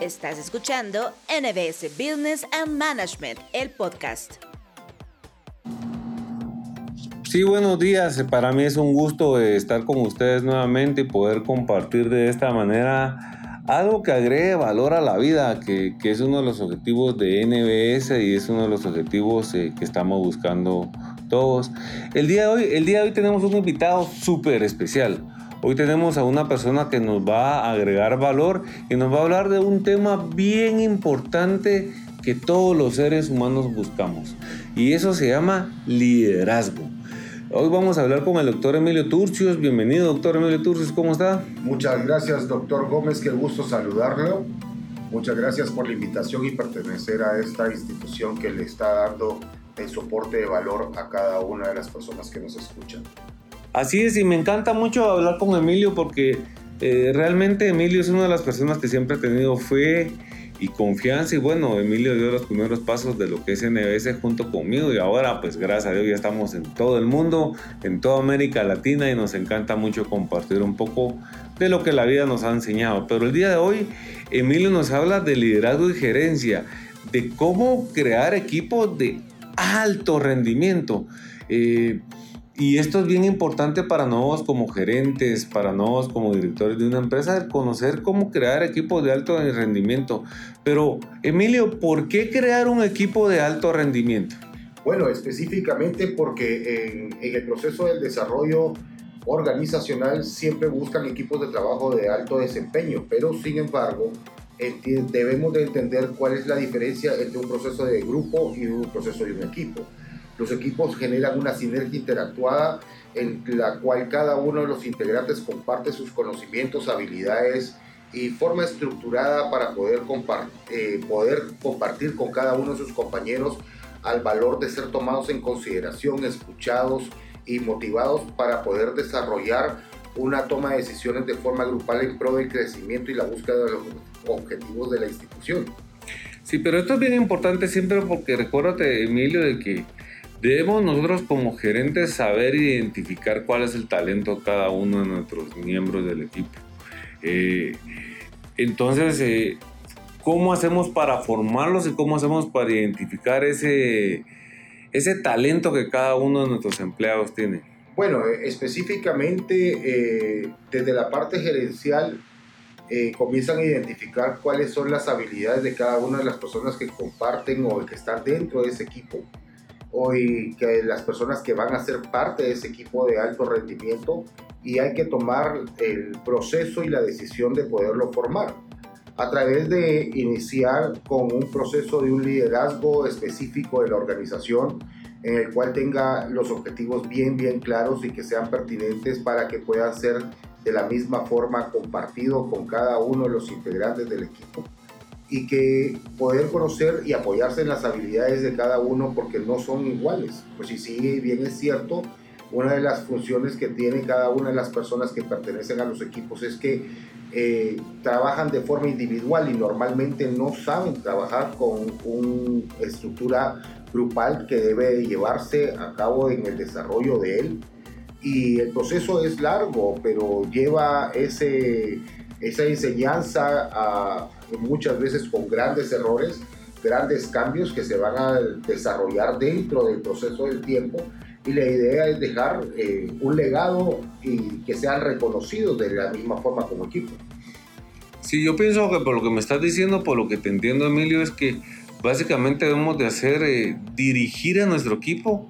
Estás escuchando NBS Business and Management, el podcast. Sí, buenos días. Para mí es un gusto estar con ustedes nuevamente y poder compartir de esta manera algo que agregue valor a la vida, que, es uno de los objetivos de NBS y es uno de los objetivos eh, que estamos buscando todos. El día de hoy, el día de hoy tenemos un invitado súper especial. Hoy tenemos a una persona que nos va a agregar valor y nos va a hablar de un tema bien importante que todos los seres humanos buscamos. Y eso se llama liderazgo. Hoy vamos a hablar con el doctor Emilio Turcios. Bienvenido, doctor Emilio Turcios, ¿cómo está? Muchas gracias, doctor Gómez, qué gusto saludarlo. Muchas gracias por la invitación y pertenecer a esta institución que le está dando el soporte de valor a cada una de las personas que nos escuchan. Así es, y me encanta mucho hablar con Emilio porque eh, realmente Emilio es una de las personas que siempre ha tenido fe y confianza y bueno, Emilio dio los primeros pasos de lo que es NBS junto conmigo y ahora pues gracias a Dios ya estamos en todo el mundo, en toda América Latina y nos encanta mucho compartir un poco de lo que la vida nos ha enseñado. Pero el día de hoy Emilio nos habla de liderazgo y gerencia, de cómo crear equipos de alto rendimiento. Eh, y esto es bien importante para nosotros como gerentes, para nosotros como directores de una empresa, conocer cómo crear equipos de alto rendimiento. Pero, Emilio, ¿por qué crear un equipo de alto rendimiento? Bueno, específicamente porque en, el proceso del desarrollo organizacional siempre buscan equipos de trabajo de alto desempeño, pero sin embargo debemos de entender cuál es la diferencia entre un proceso de grupo y un proceso de un equipo. Los equipos generan una sinergia interactuada en la cual cada uno de los integrantes comparte sus conocimientos, habilidades y forma estructurada para poder, eh, poder compartir con cada uno de sus compañeros al valor de ser tomados en consideración, escuchados y motivados para poder desarrollar una toma de decisiones de forma grupal en pro del crecimiento y la búsqueda de los objetivos de la institución. Sí, pero esto es bien importante siempre porque recuérdate, Emilio, de que Debemos nosotros como gerentes saber identificar cuál es el talento de cada uno de nuestros miembros del equipo. Eh, entonces, eh, ¿cómo hacemos para formarlos y cómo hacemos para identificar ese, ese talento que cada uno de nuestros empleados tiene? Bueno, eh, específicamente desde la parte gerencial comienzan a identificar cuáles son las habilidades de cada una de las personas que comparten o que están dentro de ese equipo hoy las personas que van a ser parte de ese equipo de alto rendimiento y hay que tomar el proceso y la decisión de poderlo formar. A través de iniciar con un proceso de un liderazgo específico de la organización en el cual tenga los objetivos bien bien claros y que sean pertinentes para que puedan ser de la misma forma compartido con cada uno de los integrantes del equipo y que poder conocer y apoyarse en las habilidades de cada uno porque no son iguales. Pues si sí, bien es cierto, una de las funciones que tiene cada una de las personas que pertenecen a los equipos es que eh, trabajan de forma individual y normalmente no saben trabajar con una estructura grupal que debe llevarse a cabo en el desarrollo de él. Y el proceso es largo, pero lleva ese, esa enseñanza a muchas veces con grandes errores, grandes cambios que se van a desarrollar dentro del proceso del tiempo y la idea es dejar eh, un legado y que sean reconocidos de la misma forma como equipo. Sí, yo pienso que por lo que me estás diciendo, por lo que te entiendo Emilio, es que básicamente debemos de hacer, eh, dirigir a nuestro equipo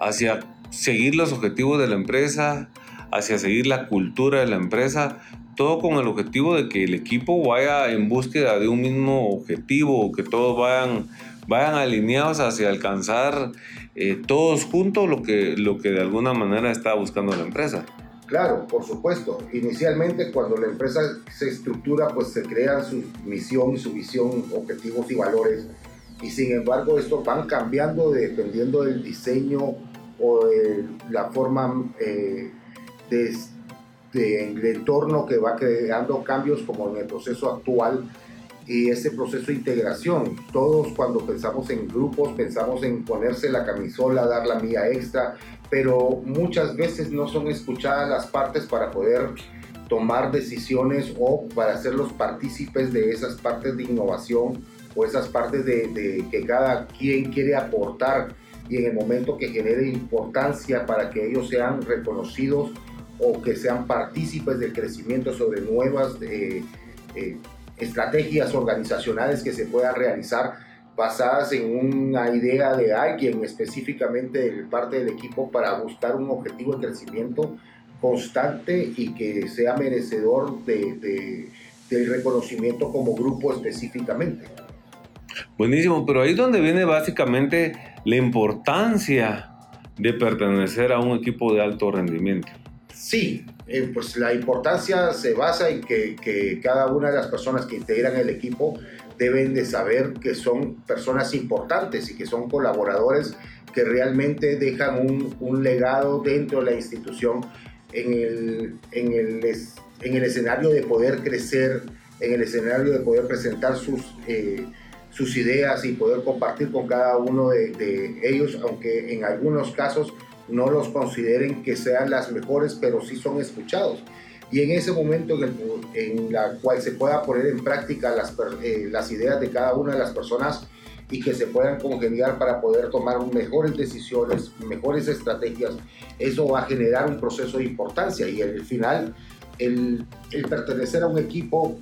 hacia seguir los objetivos de la empresa, hacia seguir la cultura de la empresa, todo con el objetivo de que el equipo vaya en búsqueda de un mismo objetivo, que todos vayan, vayan alineados hacia alcanzar eh, todos juntos lo que, lo que de alguna manera está buscando la empresa. Claro, por supuesto. Inicialmente cuando la empresa se estructura, pues se crean su misión, su visión, objetivos y valores. Y sin embargo, estos van cambiando dependiendo del diseño o de la forma eh, de del entorno que va creando cambios como en el proceso actual y ese proceso de integración. Todos cuando pensamos en grupos pensamos en ponerse la camisola, dar la mía extra, pero muchas veces no son escuchadas las partes para poder tomar decisiones o para hacerlos partícipes de esas partes de innovación o esas partes de, que cada quien quiere aportar y en el momento que genere importancia para que ellos sean reconocidos o que sean partícipes del crecimiento sobre nuevas eh, eh, estrategias organizacionales que se puedan realizar basadas en una idea de alguien específicamente de parte del equipo para buscar un objetivo de crecimiento constante y que sea merecedor de, del reconocimiento como grupo específicamente. Buenísimo, pero ahí es donde viene básicamente la importancia de pertenecer a un equipo de alto rendimiento. Sí, eh, pues la importancia se basa en que, que, cada una de las personas que integran el equipo deben de saber que son personas importantes y que son colaboradores que realmente dejan un, un legado dentro de la institución en el, en, el, en el escenario de poder crecer, en el escenario de poder presentar sus... Eh, sus ideas y poder compartir con cada uno de, ellos, aunque en algunos casos no los consideren que sean las mejores, pero sí son escuchados. Y en ese momento en, en la cual se pueda poner en práctica las, eh, las ideas de cada una de las personas y que se puedan congeniar para poder tomar mejores decisiones, mejores estrategias, eso va a generar un proceso de importancia y al final el, el pertenecer a un equipo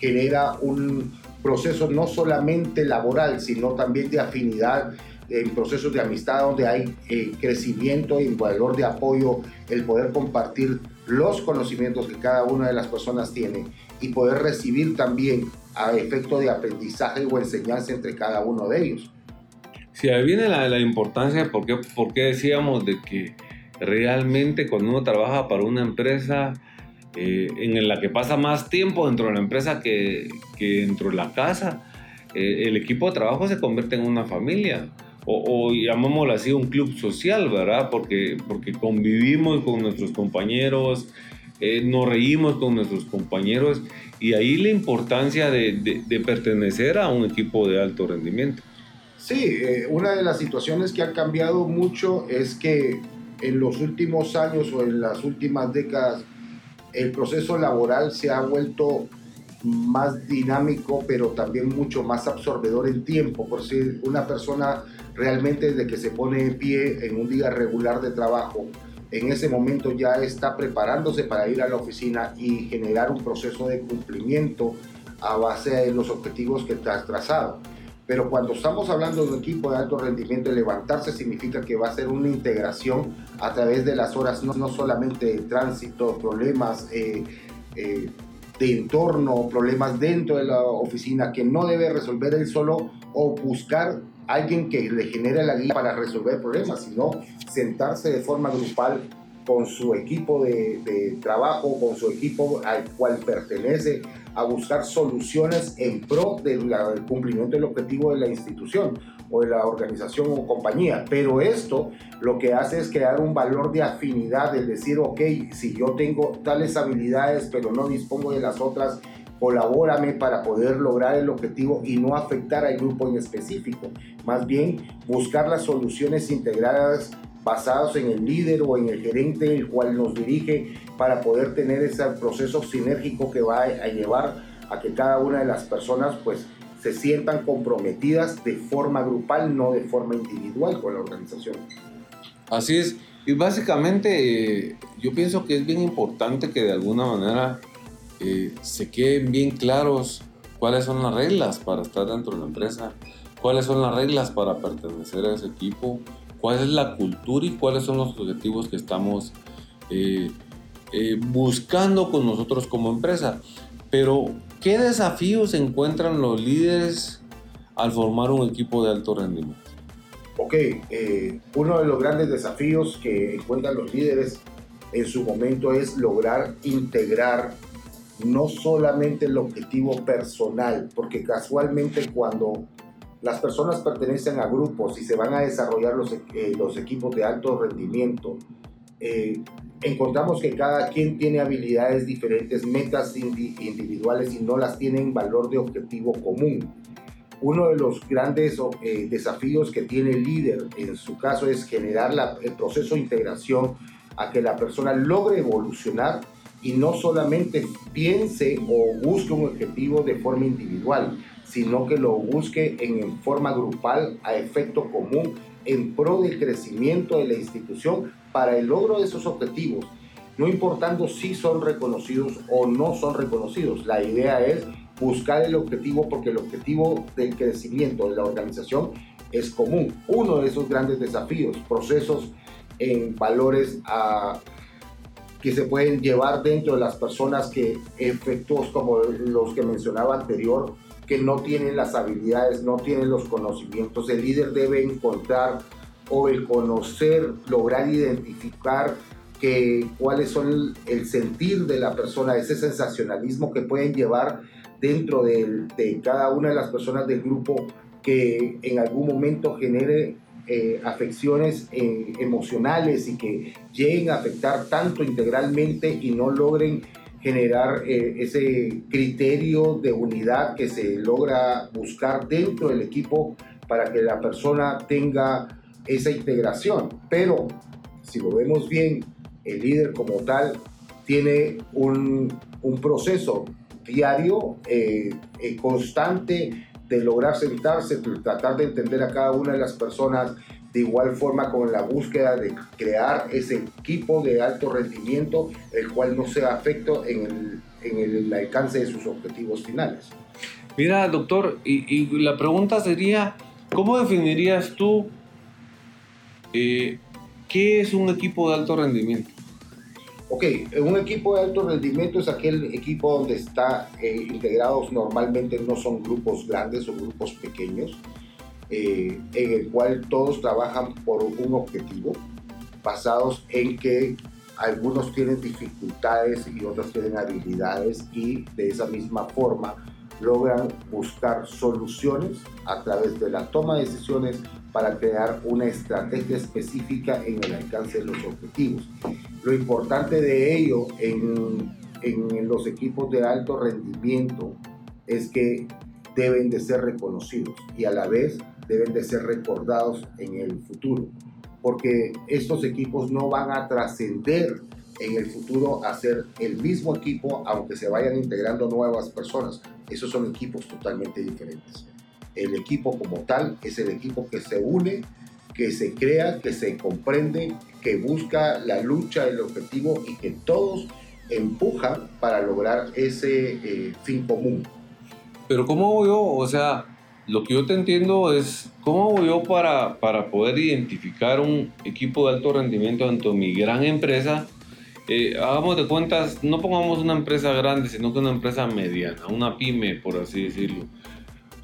genera un, proceso no solamente laboral, sino también de afinidad, en procesos de amistad donde hay eh, crecimiento y valor de apoyo, el poder compartir los conocimientos que cada una de las personas tiene y poder recibir también a efecto de aprendizaje o enseñanza entre cada uno de ellos. Sí, ahí viene la, la importancia, porque, porque decíamos de que realmente cuando uno trabaja para una empresa, eh, en la que pasa más tiempo dentro de la empresa que, que dentro de la casa. Eh, el equipo de trabajo se convierte en una familia. O, o, llamémoslo así, un club social, ¿verdad? Porque, porque convivimos con nuestros compañeros, eh, nos reímos con nuestros compañeros y ahí la importancia de, de, de pertenecer a un equipo de alto rendimiento. Sí, una de las situaciones que ha cambiado mucho es que en los últimos años o en las últimas décadas el proceso laboral se ha vuelto más dinámico, pero también mucho más absorbedor en tiempo. Por si una persona realmente desde que se pone de pie en un día regular de trabajo, en ese momento ya está preparándose para ir a la oficina y generar un proceso de cumplimiento a base de los objetivos que has trazado. Pero cuando estamos hablando de un equipo de alto rendimiento, levantarse significa que va a ser una integración a través de las horas, no, no solamente de tránsito, problemas eh, eh, de entorno, problemas dentro de la oficina que no debe resolver él solo o buscar alguien que le genere la guía para resolver problemas, sino sentarse de forma grupal con su equipo de, de, trabajo, con su equipo al cual pertenece, a buscar soluciones en pro del cumplimiento del objetivo de la institución o de la organización o compañía. Pero esto lo que hace es crear un valor de afinidad, es decir, ok, si yo tengo tales habilidades pero no dispongo de las otras, colabórame para poder lograr el objetivo y no afectar al grupo en específico. Más bien, buscar las soluciones integradas basados en el líder o en el gerente el cual nos dirige para poder tener ese proceso sinérgico que va a llevar a que cada una de las personas pues se sientan comprometidas de forma grupal, no de forma individual con la organización. Así es, y básicamente yo pienso que es bien importante que de alguna manera eh, se queden bien claros cuáles son las reglas para estar dentro de la empresa, cuáles son las reglas para pertenecer a ese equipo, cuál es la cultura y cuáles son los objetivos que estamos eh, eh, buscando con nosotros como empresa. Pero, ¿qué desafíos encuentran los líderes al formar un equipo de alto rendimiento? Ok, uno de los grandes desafíos que encuentran los líderes en su momento es lograr integrar no solamente el objetivo personal, porque casualmente cuando las personas pertenecen a grupos y se van a desarrollar los, eh, equipos de alto rendimiento. Eh, encontramos que cada quien tiene habilidades diferentes, metas individuales y no las tienen valor de objetivo común. Uno de los grandes eh, desafíos que tiene el líder en su caso es generar el proceso de integración a que la persona logre evolucionar y no solamente piense o busque un objetivo de forma individual, sino que lo busque en forma grupal a efecto común en pro del crecimiento de la institución para el logro de esos objetivos, no importando si son reconocidos o no son reconocidos. La idea es buscar el objetivo porque el objetivo del crecimiento de la organización es común. Uno de esos grandes desafíos, procesos en valores a que se pueden llevar dentro de las personas que efectos como los que mencionaba anterior, que no tienen las habilidades, no tienen los conocimientos. El líder debe encontrar o el conocer, lograr identificar que cuáles son el, sentir de la persona, ese sensacionalismo que pueden llevar dentro de, de cada una de las personas del grupo que en algún momento genere eh, afecciones eh, emocionales y que lleguen a afectar tanto integralmente y no logren generar eh, ese criterio de unidad que se logra buscar dentro del equipo para que la persona tenga esa integración. Pero si lo vemos bien, el líder como tal tiene un, proceso diario, constante, de lograr sentarse, tratar de entender a cada una de las personas, de igual forma con la búsqueda de crear ese equipo de alto rendimiento, el cual no sea afecto en el, en el alcance de sus objetivos finales. Mira, doctor, y, la pregunta sería, ¿cómo definirías tú eh, qué es un equipo de alto rendimiento? Ok, un equipo de alto rendimiento es aquel equipo donde está eh, integrados normalmente no son grupos grandes, son grupos pequeños, eh, en el cual todos trabajan por un objetivo, basados en que algunos tienen dificultades y otros tienen habilidades y de esa misma forma logran buscar soluciones a través de la toma de decisiones para crear una estrategia específica en el alcance de los objetivos. Lo importante de ello en, en los equipos de alto rendimiento es que deben de ser reconocidos y a la vez deben de ser recordados en el futuro, porque estos equipos no van a trascender en el futuro a ser el mismo equipo aunque se vayan integrando nuevas personas. Esos son equipos totalmente diferentes. El equipo como tal es el equipo que se une, que se crea, que se comprende, que busca la lucha, el objetivo y que todos empujan para lograr ese eh, fin común. Pero ¿cómo yo, o sea, lo que yo te entiendo es, ¿cómo voy yo para, para poder identificar un equipo de alto rendimiento dentro de mi gran empresa? Eh, hagamos de cuentas, no pongamos una empresa grande, sino que una empresa mediana, una pyme, por así decirlo.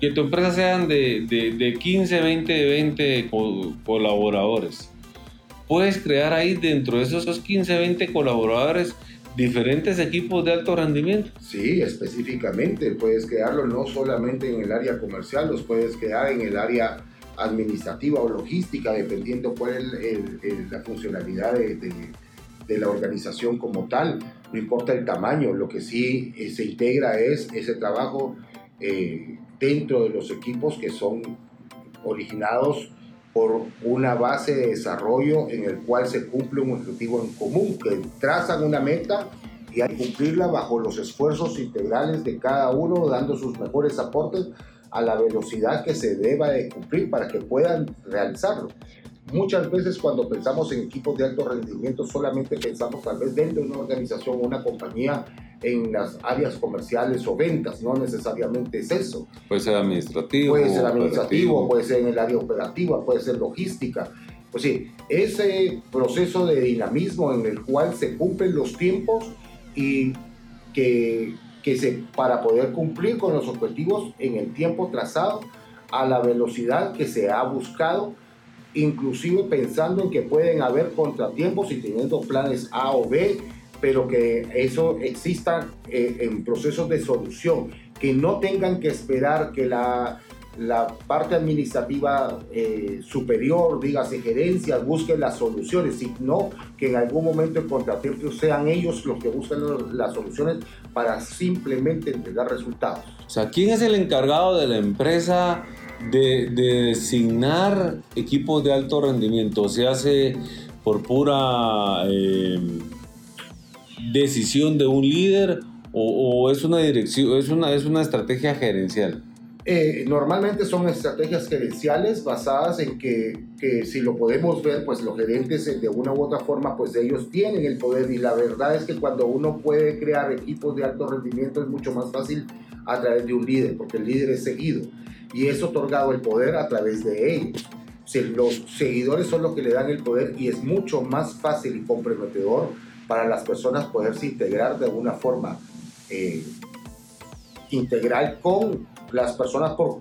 Que tu empresa sean de, de, de 15, 20, 20 colaboradores. Puedes crear ahí dentro de esos 15, 20 colaboradores diferentes equipos de alto rendimiento. Sí, específicamente. Puedes crearlo no solamente en el área comercial, los puedes crear en el área administrativa o logística, dependiendo cuál es la funcionalidad de, de la organización como tal, no importa el tamaño, lo que sí eh, se integra es ese trabajo eh, dentro de los equipos que son originados por una base de desarrollo en el cual se cumple un objetivo en común, que trazan una meta y hay que cumplirla bajo los esfuerzos integrales de cada uno, dando sus mejores aportes a la velocidad que se deba de cumplir para que puedan realizarlo. Muchas veces cuando pensamos en equipos de alto rendimiento solamente pensamos tal vez dentro de una organización o una compañía en las áreas comerciales o ventas, no necesariamente es eso. Puede ser administrativo. Puede ser administrativo, puede ser en el área operativa, puede ser logística. Pues sí, ese proceso de dinamismo en el cual se cumplen los tiempos y que, que se, para poder cumplir con los objetivos en el tiempo trazado, a la velocidad que se ha buscado inclusive pensando en que pueden haber contratiempos y teniendo planes A o B, pero que eso exista eh, en procesos de solución, que no tengan que esperar que la, parte administrativa eh, superior, dígase gerencia, busque las soluciones, sino que en algún momento el contratiempo sean ellos los que busquen las soluciones para simplemente entregar resultados. O sea, ¿quién es el encargado de la empresa? de, designar equipos de alto rendimiento se hace por pura, eh, decisión de un líder o, es una dirección, es una, es una estrategia gerencial? Eh, normalmente son estrategias gerenciales basadas en que, que, si lo podemos ver, pues los gerentes eh, de una u otra forma, pues ellos tienen el poder y la verdad es que cuando uno puede crear equipos de alto rendimiento es mucho más fácil a través de un líder, porque el líder es seguido y es otorgado el poder a través de ellos. Si los seguidores son los que le dan el poder y es mucho más fácil y comprometedor para las personas poderse integrar de alguna forma eh, integral con las personas por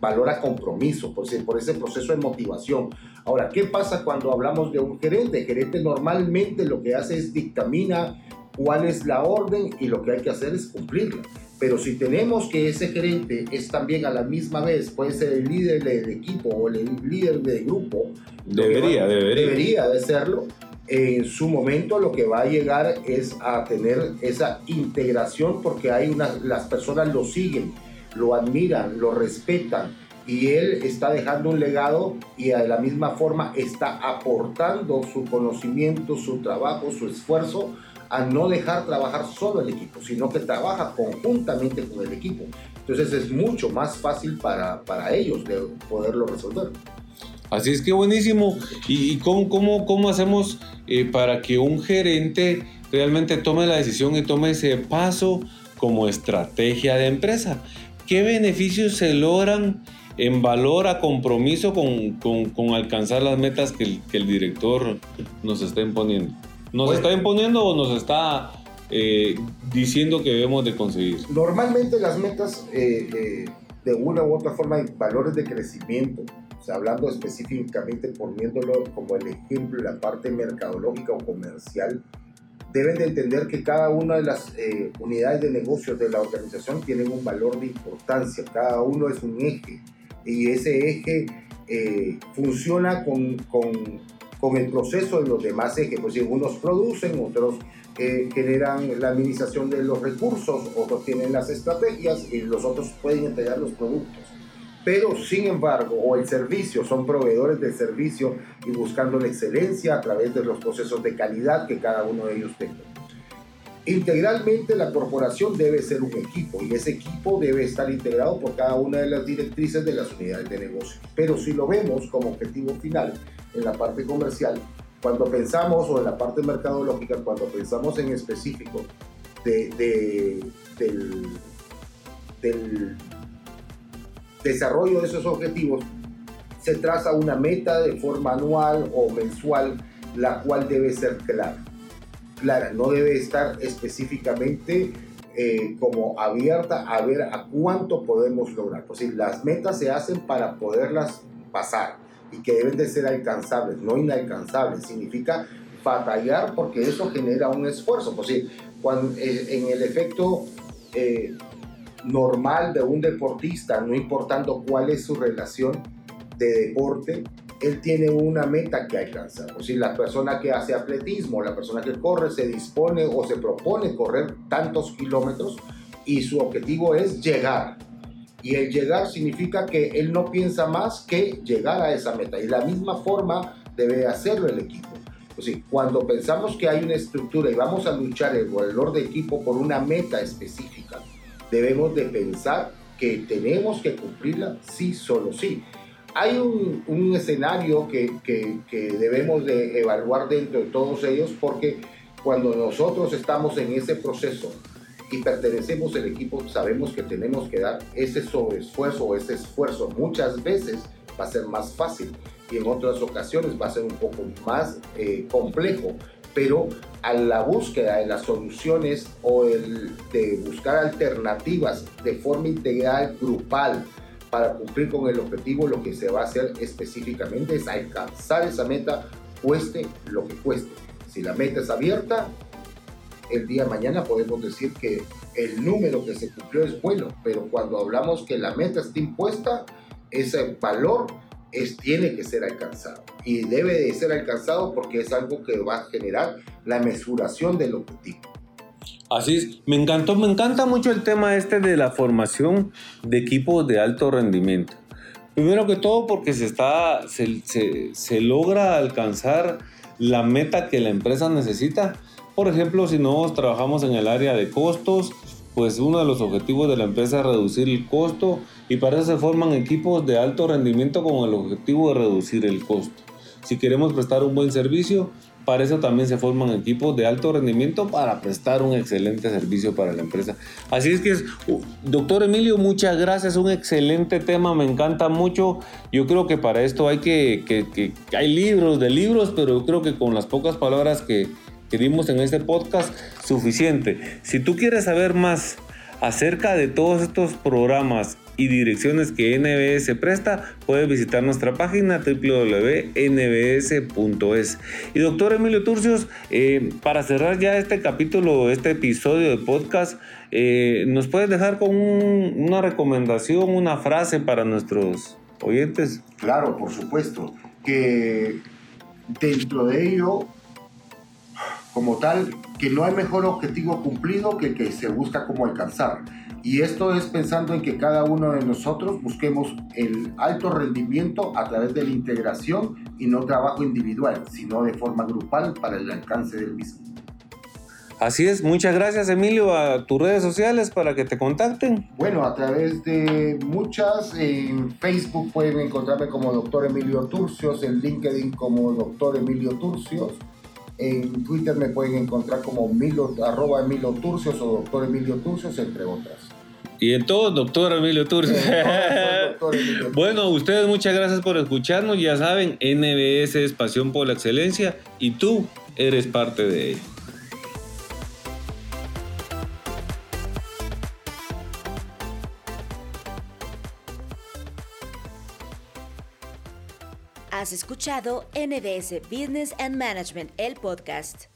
valor a compromiso, por, por ese proceso de motivación. Ahora, ¿qué pasa cuando hablamos de un gerente? El gerente normalmente lo que hace es dictamina cuál es la orden y lo que hay que hacer es cumplirla. Pero si tenemos que ese gerente es también a la misma vez, puede ser el líder del equipo o el líder del grupo. Debería, debería. Debería de serlo en su momento lo que va a llegar es a tener esa integración porque hay una, las personas lo siguen, lo admiran, lo respetan y él está dejando un legado y de la misma forma está aportando su conocimiento, su trabajo, su esfuerzo a no dejar trabajar solo el equipo, sino que trabaja conjuntamente con el equipo. Entonces es mucho más fácil para, para ellos de poderlo resolver. Así es que buenísimo. ¿Y, cómo, cómo, cómo hacemos eh, para que un gerente realmente tome la decisión y tome ese paso como estrategia de empresa? ¿Qué beneficios se logran en valor a compromiso con, con, alcanzar las metas que el, que el, director nos está imponiendo? ¿Nos está imponiendo o nos está eh, diciendo que debemos de conseguir? Normalmente las metas eh, de una u otra forma, valores de crecimiento, hablando específicamente poniéndolo como el ejemplo la parte mercadológica o comercial, deben de entender que cada una de las eh, unidades de negocios de la organización tienen un valor de importancia, cada uno es un eje y ese eje eh, funciona con, con, con, el proceso de los demás ejes, pues si unos producen, otros eh, generan la administración de los recursos, otros tienen las estrategias y los otros pueden entregar los productos pero sin embargo, o el servicio, son proveedores del servicio y buscando la excelencia a través de los procesos de calidad que cada uno de ellos tenga. Integralmente la corporación debe ser un equipo y ese equipo debe estar integrado por cada una de las directrices de las unidades de negocio. Pero si lo vemos como objetivo final en la parte comercial, cuando pensamos, o en la parte mercadológica, cuando pensamos en específico de, del, del desarrollo de esos objetivos, se traza una meta de forma anual o mensual, la cual debe ser clara. Clara, no debe estar específicamente eh, como abierta a ver a cuánto podemos lograr. Pues las metas se hacen para poderlas pasar y que deben de ser alcanzables, no inalcanzables. Significa batallar porque eso genera un esfuerzo. Pues cuando, eh, en el efecto eh, normal de un deportista, no importando cuál es su relación de deporte, él tiene una meta que alcanzar. O si la persona que hace atletismo, la persona que corre, se dispone o se propone correr tantos kilómetros y su objetivo es llegar. Y el llegar significa que él no piensa más que llegar a esa meta. Y la misma forma debe hacerlo el equipo. O sea, cuando pensamos que hay una estructura y vamos a luchar el valor de equipo por una meta específica, debemos de pensar que tenemos que cumplirla sí, solo sí. Hay un, un escenario que, que, que, debemos de evaluar dentro de todos ellos porque cuando nosotros estamos en ese proceso y pertenecemos al equipo, sabemos que tenemos que dar ese sobreesfuerzo o ese esfuerzo. Muchas veces va a ser más fácil y en otras ocasiones va a ser un poco más eh, complejo pero a la búsqueda de las soluciones o el de buscar alternativas de forma integral, grupal, para cumplir con el objetivo, lo que se va a hacer específicamente es alcanzar esa meta, cueste lo que cueste. Si la meta es abierta, el día de mañana podemos decir que el número que se cumplió es bueno, pero cuando hablamos que la meta está impuesta, ese valor es, tiene que ser alcanzado. Y debe de ser alcanzado porque es algo que va a generar la mesuración del objetivo. Así es, me encantó, me encanta mucho el tema este de la formación de equipos de alto rendimiento. Primero que todo porque se, está, se, se, se logra alcanzar la meta que la empresa necesita Por ejemplo, si nosotros trabajamos en el área de costos, pues uno de los objetivos de la empresa es reducir el costo y para eso se forman equipos de alto rendimiento con el objetivo de reducir el costo. Si queremos prestar un buen servicio, para eso también se forman equipos de alto rendimiento para prestar un excelente servicio para la empresa. Así es que, uh, doctor Emilio, muchas gracias, un excelente tema, me encanta mucho. Yo creo que para esto hay que, que, hay libros de libros, pero yo creo que con las pocas palabras que, en este podcast, suficiente. Si tú quieres saber más acerca de todos estos programas y direcciones que NBS presta, puede visitar nuestra página www.nbs.es. Y doctor Emilio Turcios, eh, para cerrar ya este capítulo, este episodio de podcast, eh, ¿nos puedes dejar con una recomendación, una frase para nuestros oyentes? Claro, por supuesto, que dentro de ello, como tal, que no hay mejor objetivo cumplido que el que se busca como alcanzar y esto es pensando en que cada uno de nosotros busquemos el alto rendimiento a través de la integración y no trabajo individual, sino de forma grupal para el alcance del mismo. Así es, muchas gracias Emilio a tus redes sociales para que te contacten. Bueno, a través de muchas, en Facebook pueden encontrarme como Doctor Emilio Turcios, en LinkedIn como Doctor Emilio Turcios, en Twitter me pueden encontrar como Milo, arroba Emilio Turcios o Doctor Emilio Turcios, entre otras. Y en todo, doctor Emilio Turcios. bueno, ustedes muchas gracias por escucharnos. Ya saben, NBS es pasión por la excelencia y tú eres parte de ello. Has escuchado NBS Business and Management, el podcast.